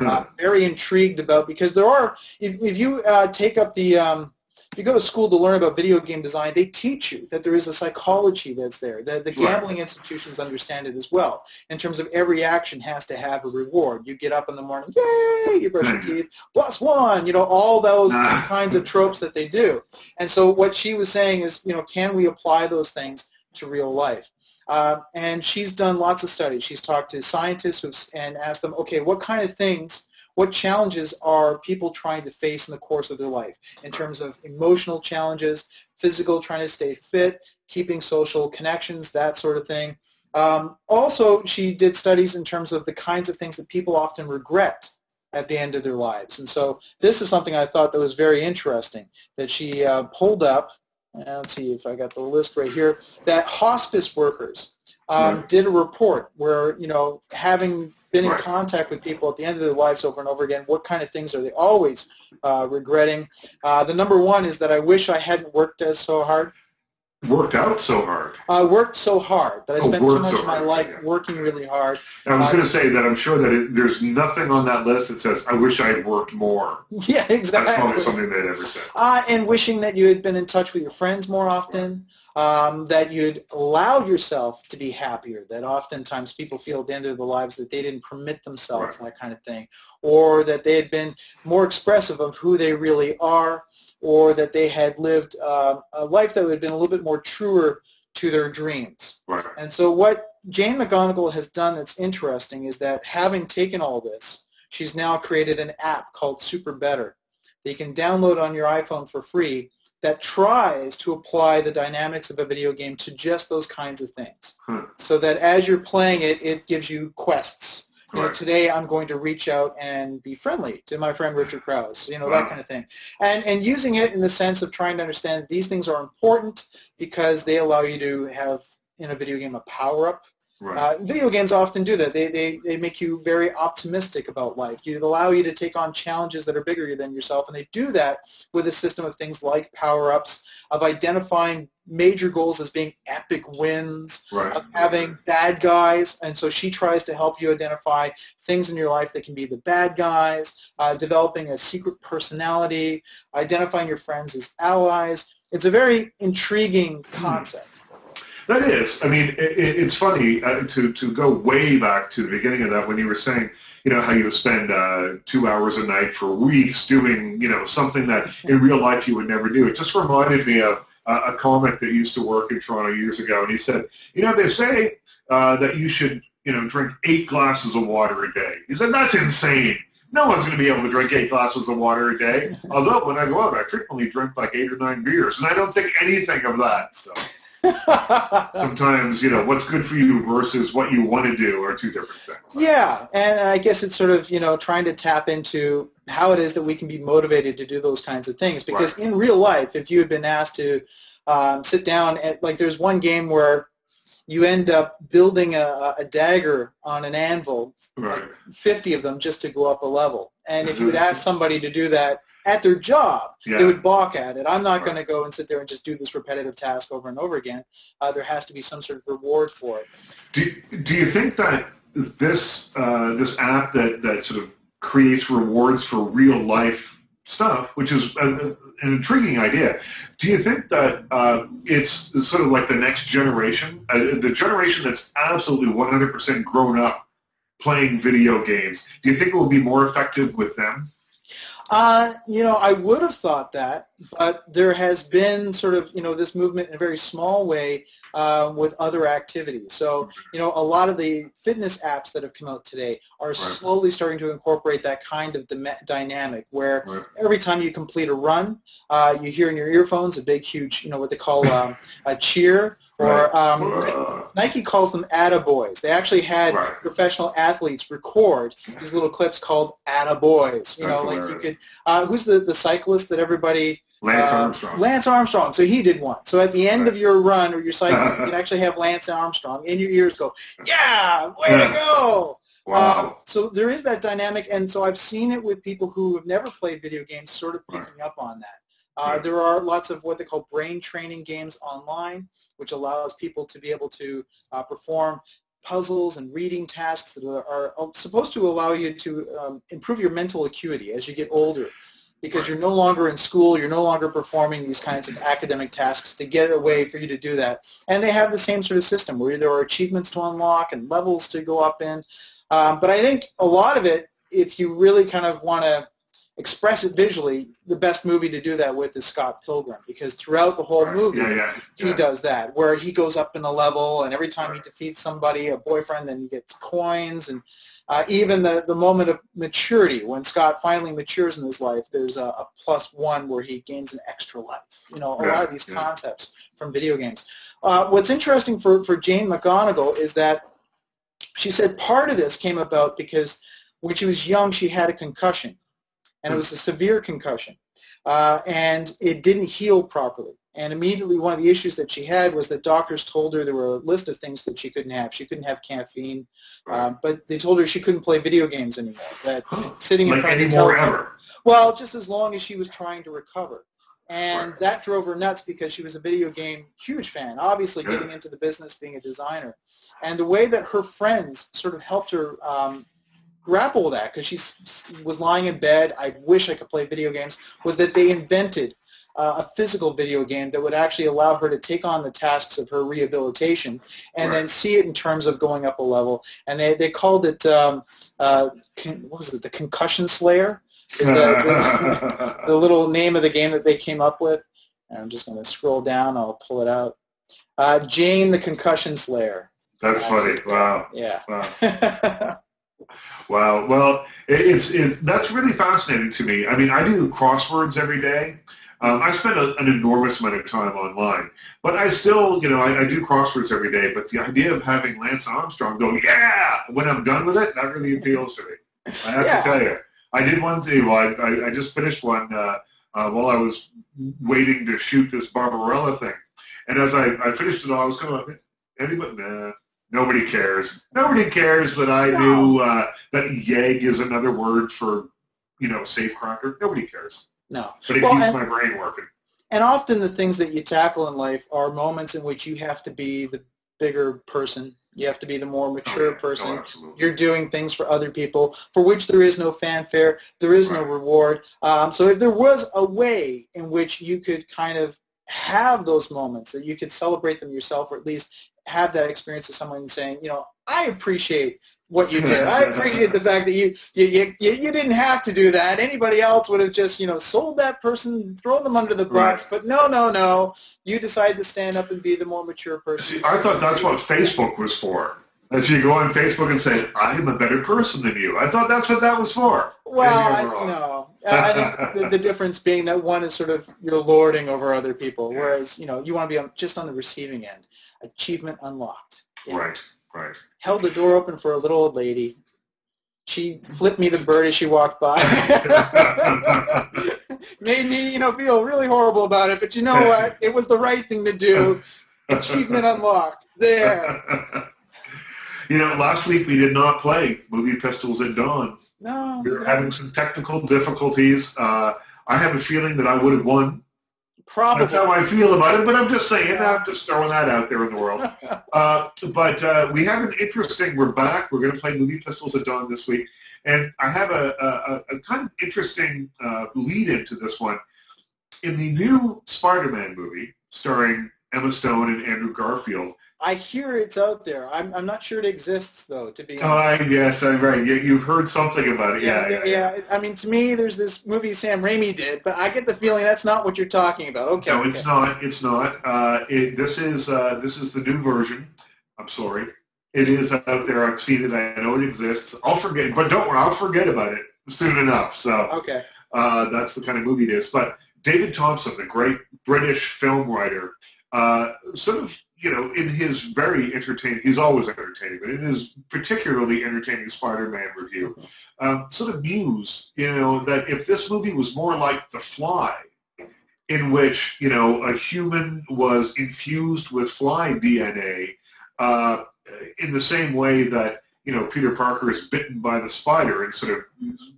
Uh, very intrigued about because there are, if, if you uh, take up the, um, you go to school to learn about video game design, they teach you that there is a psychology that's there. The, the gambling institutions understand it as well. In terms of every action has to have a reward. You get up in the morning, yay, you brush your teeth, plus one, you know, all those kinds of tropes that they do. And so what she was saying is, you know, can we apply those things to real life? Uh, and she's done lots of studies. She's talked to scientists who've, and asked them, okay, what kind of things, what challenges are people trying to face in the course of their life in terms of emotional challenges, physical, trying to stay fit, keeping social connections, that sort of thing. Um, also, she did studies in terms of the kinds of things that people often regret at the end of their lives. And so this is something I thought that was very interesting that she uh, pulled up. Let's see if I got the list right here. That hospice workers um, did a report where, you know, having been in contact with people at the end of their lives over and over again, what kind of things are they always uh, regretting? Uh, the number one is that I wish I hadn't worked as so hard. Worked out so hard. I worked so hard that I Oh, spent too much so of my life yeah. working really hard. And I was Uh, going to say that I'm sure that it, there's nothing on that list that says, I wish I had worked more. Yeah, exactly. That's probably something they'd ever said. Uh, and wishing that you had been in touch with your friends more often, um, that you'd allowed yourself to be happier, that oftentimes people feel at the end of their lives that they didn't permit themselves Right. that kind of thing, or that they had been more expressive of who they really are, or that they had lived uh, a life that had been a little bit more truer to their dreams. Right. And so what Jane McGonigal has done that's interesting is that having taken all this, she's now created an app called SuperBetter that you can download on your iPhone for free that tries to apply the dynamics of a video game to just those kinds of things. Huh. So that as you're playing it, it gives you quests. You know, today I'm going to reach out and be friendly to my friend Richard Crouse, you know, Wow. that hmm. kind of thing. And, and using it in the sense of trying to understand that these things are important because they allow you to have in a video game a power-up Right. uh, video games often do that. They, they, they make you very optimistic about life. They allow you to take on challenges that are bigger than yourself, and they do that with a system of things like power-ups, of identifying major goals as being epic wins, right. of having bad guys, and so she tries to help you identify things in your life that can be the bad guys, uh, developing a secret personality, identifying your friends as allies. It's a very intriguing concept. That is. I mean, it, it's funny uh, to to go way back to the beginning of that when you were saying, you know, how you spend uh, two hours a night for weeks doing, you know, something that in real life you would never do. It just reminded me of uh, a comic that used to work in Toronto years ago, and he said, you know, they say uh, that you should, you know, drink eight glasses of water a day. He said that's insane. No one's going to be able to drink eight glasses of water a day. Although when I go out, I frequently drink like eight or nine beers, and I don't think anything of that. So. Sometimes, you know, what's good for you versus what you want to do are two different things. Yeah, and I guess it's sort of, you know, trying to tap into how it is that we can be motivated to do those kinds of things. Because right. in real life, if you had been asked to um, sit down at, like, there's one game where you end up building a, a dagger on an anvil, right. 50 of them just to go up a level. And if you would ask somebody to do that at their job, yeah. they would balk at it. I'm not right. going to go and sit there and just do this repetitive task over and over again. Uh, there has to be some sort of reward for it. Do, do you think that this uh, this app that, that sort of creates rewards for real life stuff, which is a, an intriguing idea. Do you think that uh, it's sort of like the next generation, uh, the generation that's absolutely 100% grown up playing video games? Do you think it will be more effective with them? Uh, you know, I would have thought that, but there has been sort of, you know, this movement in a very small way uh, with other activities. So, you know, a lot of the fitness apps that have come out today are right. slowly starting to incorporate that kind of dynamic where right. every time you complete a run, uh, you hear in your earphones a big, huge, you know, what they call um, a cheer or um, Nike calls them attaboys. They actually had right. professional athletes record these little clips called attaboys. You know, like you could. Uh, who's the the cyclist that everybody? Lance uh, Armstrong. Lance Armstrong. So he did one. So at the end right. of your run or your cycle, you can actually have Lance Armstrong in your ears go, "Yeah, way to go!" Wow. Uh, so there is that dynamic, and so I've seen it with people who have never played video games, sort of picking right. up on that. Uh, there are lots of what they call brain training games online, which allows people to be able to uh, perform puzzles and reading tasks that are, are supposed to allow you to um, improve your mental acuity as you get older because you're no longer in school, you're no longer performing these kinds of academic tasks to get a way for you to do that. And they have the same sort of system where there are achievements to unlock and levels to go up in. Um, but I think a lot of it, if you really kind of want to express it visually, the best movie to do that with is Scott Pilgrim because throughout the whole movie, yeah, yeah, yeah. he does that where he goes up in a level and every time he defeats somebody, a boyfriend, then he gets coins and uh, even the, the moment of maturity when Scott finally matures in his life, there's a, a plus one where he gains an extra life. You know, a lot of these concepts from video games. Uh, what's interesting for, for Jane McGonigal is that she said part of this came about because when she was young, she had a concussion and it was a severe concussion, uh, and it didn't heal properly. And immediately, one of the issues that she had was that doctors told her there were a list of things that she couldn't have. She couldn't have caffeine, um, but they told her she couldn't play video games anymore. That sitting like in front of the television. Well, just as long as she was trying to recover. And right. that drove her nuts because she was a video game huge fan, obviously getting into the business, being a designer. And the way that her friends sort of helped her um, grapple with that because she was lying in bed. I wish I could play video games. Was that they invented uh, a physical video game that would actually allow her to take on the tasks of her rehabilitation and right. then see it in terms of going up a level. And they they called it um, uh, con- what was it? The Concussion Slayer is the, the, the little name of the game that they came up with. And I'm just going to scroll down. I'll pull it out. Uh, Jane the Concussion Slayer. That's funny. Wow. Yeah. Wow. Wow. Well, it's, it's that's really fascinating to me. I mean, I do crosswords every day. Um, I spend a, an enormous amount of time online, but I still, you know, I, I do crosswords every day. But the idea of having Lance Armstrong go, yeah, when I'm done with it, that really appeals to me. I have yeah. to tell you, I did one too. I, I, I just finished one uh, uh, while I was waiting to shoot this Barbarella thing, and as I, I finished it all, I was kind of like, anybody, nah, Nobody cares. Nobody cares that I no. knew uh, that yegg is another word for, you know, safe cracker. Nobody cares. No. But it well, keeps and, my brain working. And often the things that you tackle in life are moments in which you have to be the bigger person. You have to be the more mature oh, yeah. person. Oh, You're doing things for other people for which there is no fanfare. There is right. no reward. Um, so if there was a way in which you could kind of have those moments that you could celebrate them yourself, or at least have that experience of someone saying, you know, I appreciate what you did. I appreciate the fact that you you, you you didn't have to do that. Anybody else would have just you know sold that person, thrown them under the bus. Right. But no, no, no. You decided to stand up and be the more mature person. See, I thought that's what Facebook was for. That you go on Facebook and say, "I am a better person than you." I thought that's what that was for. Well, I, no. I think the, the, difference being that one is sort of you're lording over other people, whereas you know you want to be on, just on the receiving end. Achievement unlocked. Yeah. Right. Right. Held the door open for a little old lady. She flipped me the bird as she walked by. Made me, you know, feel really horrible about it, but you know what? It was the right thing to do. Achievement unlocked. There. You know, last week we did not play Movie Pistols at Dawn. No. We were having some technical difficulties. Uh, I have a feeling that I would have won Probably. That's how I feel about it, but I'm just saying, I'm just throwing that out there in the world. uh, but uh, we have an interesting, we're back, we're going to play Movie Pistols at Dawn this week, and I have a, a, a kind of interesting uh, lead into this one. In the new Spider-Man movie, starring Emma Stone and Andrew Garfield, I hear it's out there. I'm I'm not sure it exists though. To be honest. Oh, I, yes, I'm right. You, you've heard something about it. Yeah yeah, yeah, yeah, I mean, to me, there's this movie Sam Raimi did, but I get the feeling that's not what you're talking about. Okay. No, okay. it's not. It's not. Uh, it, this is uh, this is the new version. I'm sorry. It is out there. I've seen it. I know it exists. I'll forget, but don't worry. I'll forget about it soon enough. So okay. Uh, that's the kind of movie it is. But David Thomson, the great British film writer, uh, sort of you know, in his very entertaining, he's always entertaining, but in his particularly entertaining Spider-Man review, um, sort of mused, you know, that if this movie was more like The Fly, in which, you know, a human was infused with fly DNA, uh, in the same way that, you know, Peter Parker is bitten by the spider and sort of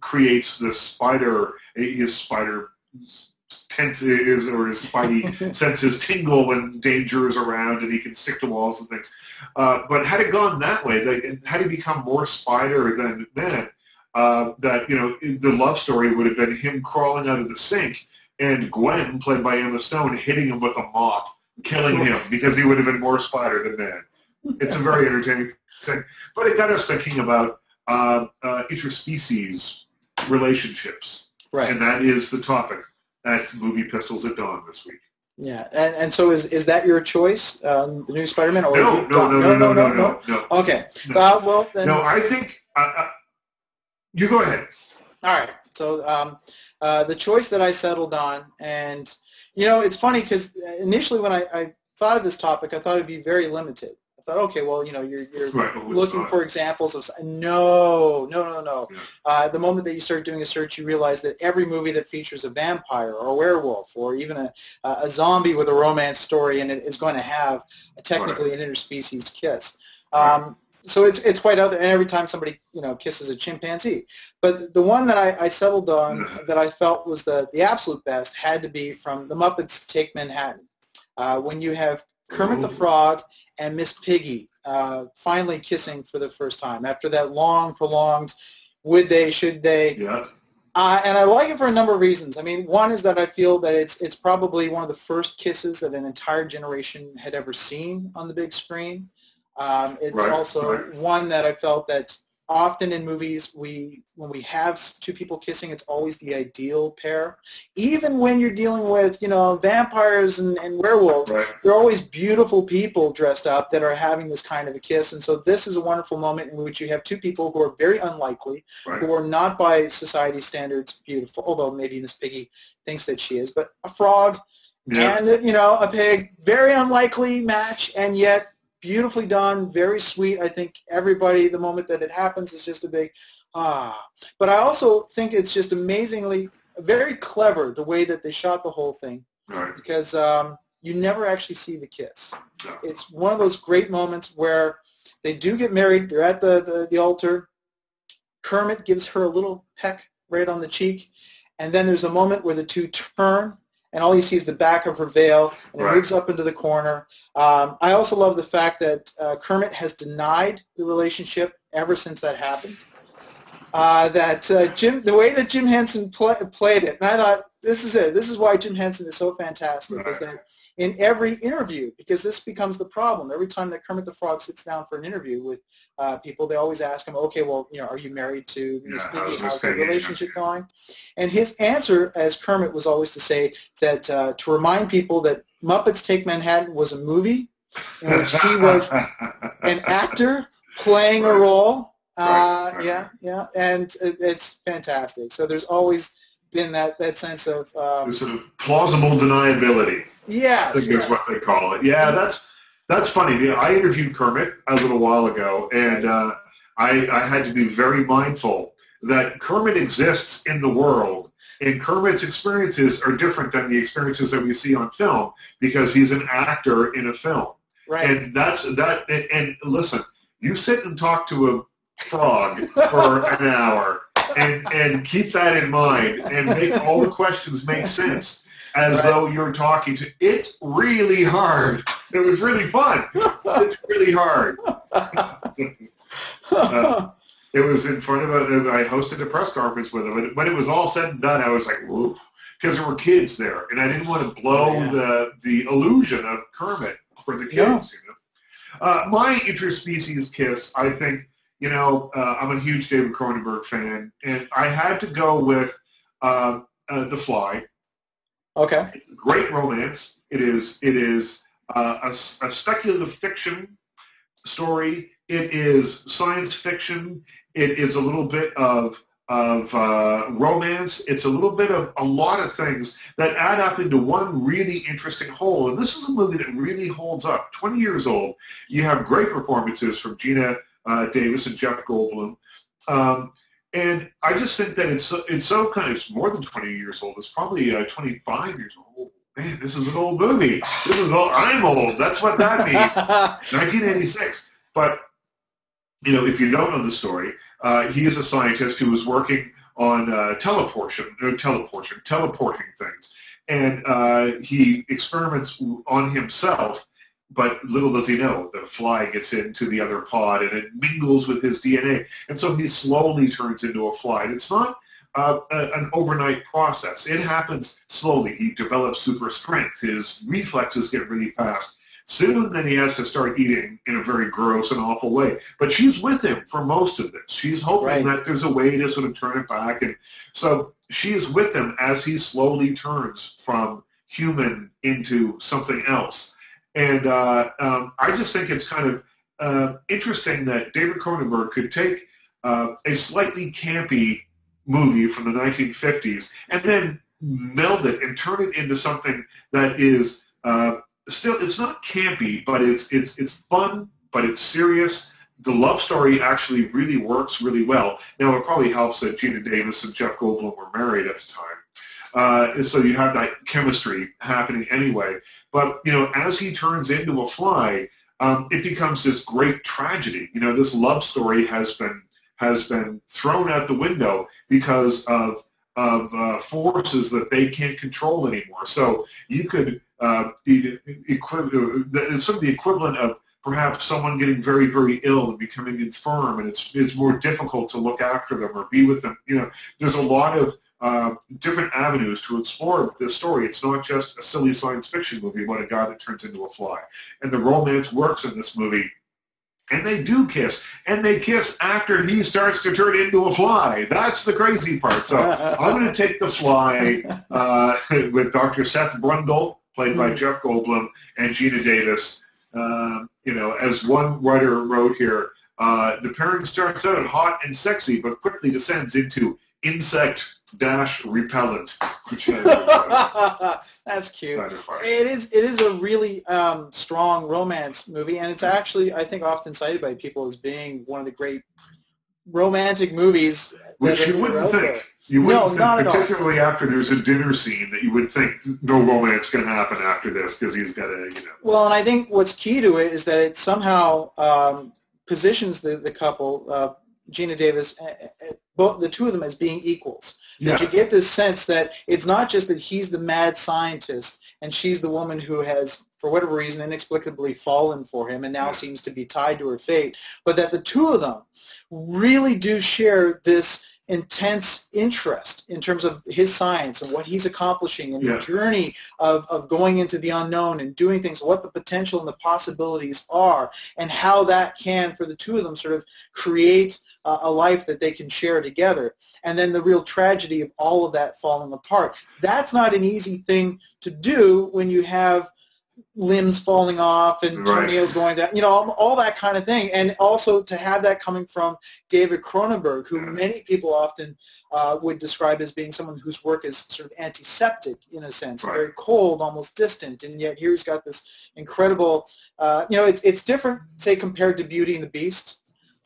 creates this spider, his spider tenses or his spidey senses tingle when danger is around and he can stick to walls and things. Uh, but had it gone that way, they, had he become more spider than man, uh, that you know the love story would have been him crawling out of the sink and Gwen, played by Emma Stone, hitting him with a mop, killing him because he would have been more spider than man. It's a very entertaining thing, but it got us thinking about uh, uh, interspecies relationships, right. and that is the topic at Movie Pistols at Dawn this week. Yeah, and, and so is is that your choice, um, the new Spider-Man? Or no, no, no, no, no, no, no, no, Okay. No. Uh, well, then. No, I think. Uh, uh, you go ahead. All right. So um, uh, the choice that I settled on, and you know, it's funny because initially when I, I thought of this topic, I thought it'd be very limited. I thought, okay, well, you know, you're, you're right, looking for examples of no, no, no, no. Yeah. Uh, the moment that you start doing a search, you realize that every movie that features a vampire or a werewolf or even a, a zombie with a romance story in it is going to have a, technically right. an interspecies kiss. Um, right. So it's it's quite out there, and every time somebody you know kisses a chimpanzee, but the one that I, I settled on that I felt was the the absolute best had to be from the Muppets Take Manhattan. Uh, when you have Kermit the Frog and Miss Piggy uh, finally kissing for the first time after that long, prolonged would they, should they. Yeah. Uh, and I like it for a number of reasons. I mean, one is that I feel that it's it's probably one of the first kisses that an entire generation had ever seen on the big screen. Um, it's right, also right. one that I felt that often in movies we when we have two people kissing it's always the ideal pair even when you're dealing with you know vampires and, and werewolves right. they're always beautiful people dressed up that are having this kind of a kiss and so this is a wonderful moment in which you have two people who are very unlikely right. who are not by society standards beautiful although maybe miss piggy thinks that she is but a frog yeah. and you know a pig very unlikely match and yet beautifully done, very sweet. I think everybody, the moment that it happens, is just a big ah. But I also think it's just amazingly, very clever the way that they shot the whole thing. Right. Because um, you never actually see the kiss. No. It's one of those great moments where they do get married. They're at the, the, the altar. Kermit gives her a little peck right on the cheek. And then there's a moment where the two turn and all you see is the back of her veil, and right. it moves up into the corner. Um, I also love the fact that uh, Kermit has denied the relationship ever since that happened. Uh, that uh, Jim, the way that Jim Henson pl- played it, and I thought this is it. This is why Jim Henson is so fantastic. Right. Is that in every interview because this becomes the problem. Every time that Kermit the Frog sits down for an interview with uh, people, they always ask him, okay, well, you know, are you married to Miss Yeah, Piggy? how's the relationship going? And his answer as Kermit was always to say that uh, to remind people that Muppets Take Manhattan was a movie in which he was an actor playing a role. Uh, Right, right. Yeah, yeah, and it, it's fantastic. So there's always been that that sense of um, sort of plausible deniability. yes, I think yeah. is what they call it. Yeah, that's that's funny. Yeah, I interviewed Kermit a little while ago, and uh, I, I had to be very mindful that Kermit exists in the world, and Kermit's experiences are different than the experiences that we see on film because he's an actor in a film, right. and that's that. And, and listen, you sit and talk to a frog for an hour. And, and keep that in mind and make all the questions make sense as Right. though you're talking to. It's really hard. It was really fun. It's really hard. Uh, It was in front of a. I hosted a press conference with him, and when it was all said and done, I was like, "Whoa," because there were kids there, and I didn't want to blow Yeah. the the illusion of Kermit for the kids. Yeah. You know, uh, my interspecies kiss. I think you know uh, I'm a huge David Cronenberg fan, and I had to go with uh, uh, The Fly. okay. great romance. It is it is uh, a, a speculative fiction story. It is science fiction. It is a little bit of of uh, romance. It's a little bit of a lot of things that add up into one really interesting whole. And this is a movie that really holds up. Twenty years old. You have great performances from Geena uh, Davis and Jeff Goldblum. Um, and I just think that it's so- it's so kind of it's more than 20 years old. It's probably uh, 25 years old. Man, this is an old movie. This is old. I'm old. That's what that means. 1986. But you know, if you don't know the story, uh, he is a scientist who was working on uh, teleportation, no, teleportation, teleporting things, and uh, he experiments on himself. But little does he know that a fly gets into the other pod and it mingles with his DNA, and so he slowly turns into a fly. And it's not uh, a, an overnight process. It happens slowly. He develops super strength. His reflexes get really fast. Soon, then he has to start eating in a very gross and awful way. But she's with him for most of this. She's hoping Right. that there's a way to sort of turn it back. And so she is with him as he slowly turns from human into something else. And uh, um, I just think it's kind of uh, interesting that David Cronenberg could take uh, a slightly campy movie from the 1950s and then meld it and turn it into something that is uh, still it's not campy, but it's it's it's fun, but it's serious. The love story actually really works really well. Now it probably helps that Geena Davis and Jeff Goldblum were married at the time. Uh, and so you have that chemistry happening anyway. But you know, as he turns into a fly, um, it becomes this great tragedy. You know, this love story has been has been thrown out the window because of of uh, forces that they can't control anymore. So you could uh, be equi- uh, sort of the equivalent of perhaps someone getting very very ill and becoming infirm, and it's it's more difficult to look after them or be with them. You know, there's a lot of uh, different avenues to explore this story. It's not just a silly science fiction movie about a guy that turns into a fly, and the romance works in this movie. And they do kiss, and they kiss after he starts to turn into a fly. That's the crazy part. So I'm going to take the fly uh, with Dr. Seth Brundle, played by Jeff Goldblum, and Geena Davis. Um, you know, as one writer wrote here, uh, the pairing starts out hot and sexy, but quickly descends into insect dash repellent, That's cute. kind of funny. It is. It is a really um, strong romance movie, and it's actually, I think, often cited by people as being one of the great romantic movies. Which you wouldn't think. there. You wouldn't No, think, not at all. particularly after there's a dinner scene, that you would think no romance can happen after this because he's got a, you know. Well, and I think what's key to it is that it somehow um, positions the the couple, uh, Geena Davis, uh, uh, both the two of them as being equals. Yeah. That you get this sense that it's not just that he's the mad scientist and she's the woman who has, for whatever reason, inexplicably fallen for him and now Yeah. seems to be tied to her fate, but that the two of them really do share this intense interest in terms of his science and what he's accomplishing and Yeah. the journey of, of going into the unknown and doing things, what the potential and the possibilities are, and how that can, for the two of them, sort of create uh, a life that they can share together. And then the real tragedy of all of that falling apart. That's not an easy thing to do when you have limbs falling off and Right. toenails going down, you know, all, all that kind of thing. And also to have that coming from David Cronenberg, who Yeah. many people often uh, would describe as being someone whose work is sort of antiseptic in a sense, Right. very cold, almost distant, and yet here he's got this incredible, uh, you know, it's it's different, say, compared to Beauty and the Beast.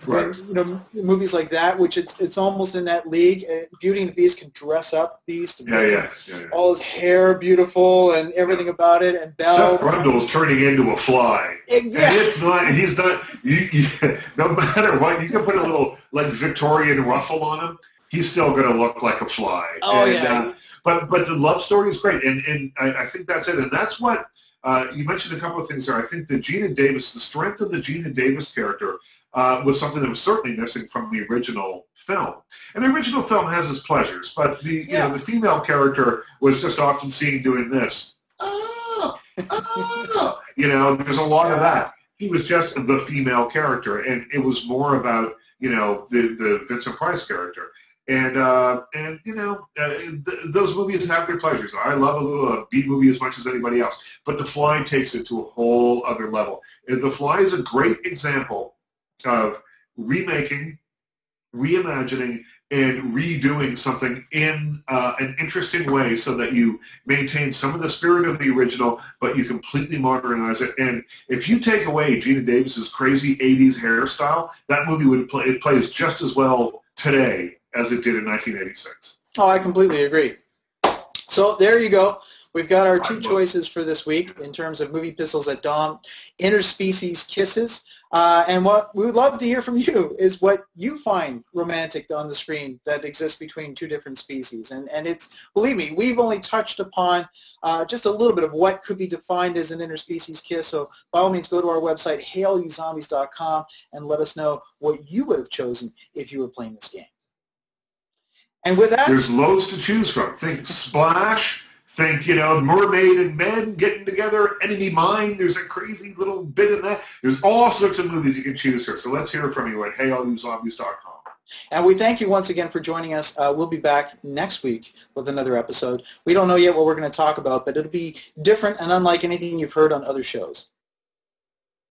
Right. you know, movies like that, which it's it's almost in that league. Uh, Beauty and the Beast can dress up Beast. and Yeah, yeah, yeah. yeah. All his hair beautiful and everything about it, and Belle. Seth Brundle's turning into a fly. Exactly. And it's not, he's not, you, you, no matter what, you can put a little, like, Victorian ruffle on him, he's still going to look like a fly. Oh, and, yeah. Uh, but, but the love story is great, and, and I, I think that's it. And that's what, uh, you mentioned a couple of things there. I think the Geena Davis, the strength of the Geena Davis character uh, was something that was certainly missing from the original film. And the original film has its pleasures, but the, you know, the female character was just often seen doing this. Oh, oh. you know, there's a lot of that. He was just the female character, and it was more about you know the the Vincent Price character. And uh, and you know uh, th- those movies have their pleasures. I love a little uh, B movie as much as anybody else, but The Fly takes it to a whole other level. And The Fly is a great example of remaking, reimagining, and redoing something in uh, an interesting way so that you maintain some of the spirit of the original, but you completely modernize it. And if you take away Geena Davis's crazy 80s hairstyle, that movie would play, it plays just as well today as it did in 1986. Oh, I completely agree. So there you go. We've got our two choices for this week in terms of movie pistols at dawn, interspecies kisses, uh, and what we would love to hear from you is what you find romantic on the screen that exists between two different species. And and it's believe me, we've only touched upon uh, just a little bit of what could be defined as an interspecies kiss. So by all means, go to our website heyallyouzombies.com and let us know what you would have chosen if you were playing this game. And with that, There's loads to choose from. Think Splash. Think, you know, Mermaid and Men getting together. Enemy Mine. There's a crazy little bit in that. There's all sorts of movies you can choose here. So let's hear from you at heyallyouzombies.com. And we thank you once again for joining us. Uh, we'll be back next week with another episode. We don't know yet what we're going to talk about, but it'll be different and unlike anything you've heard on other shows.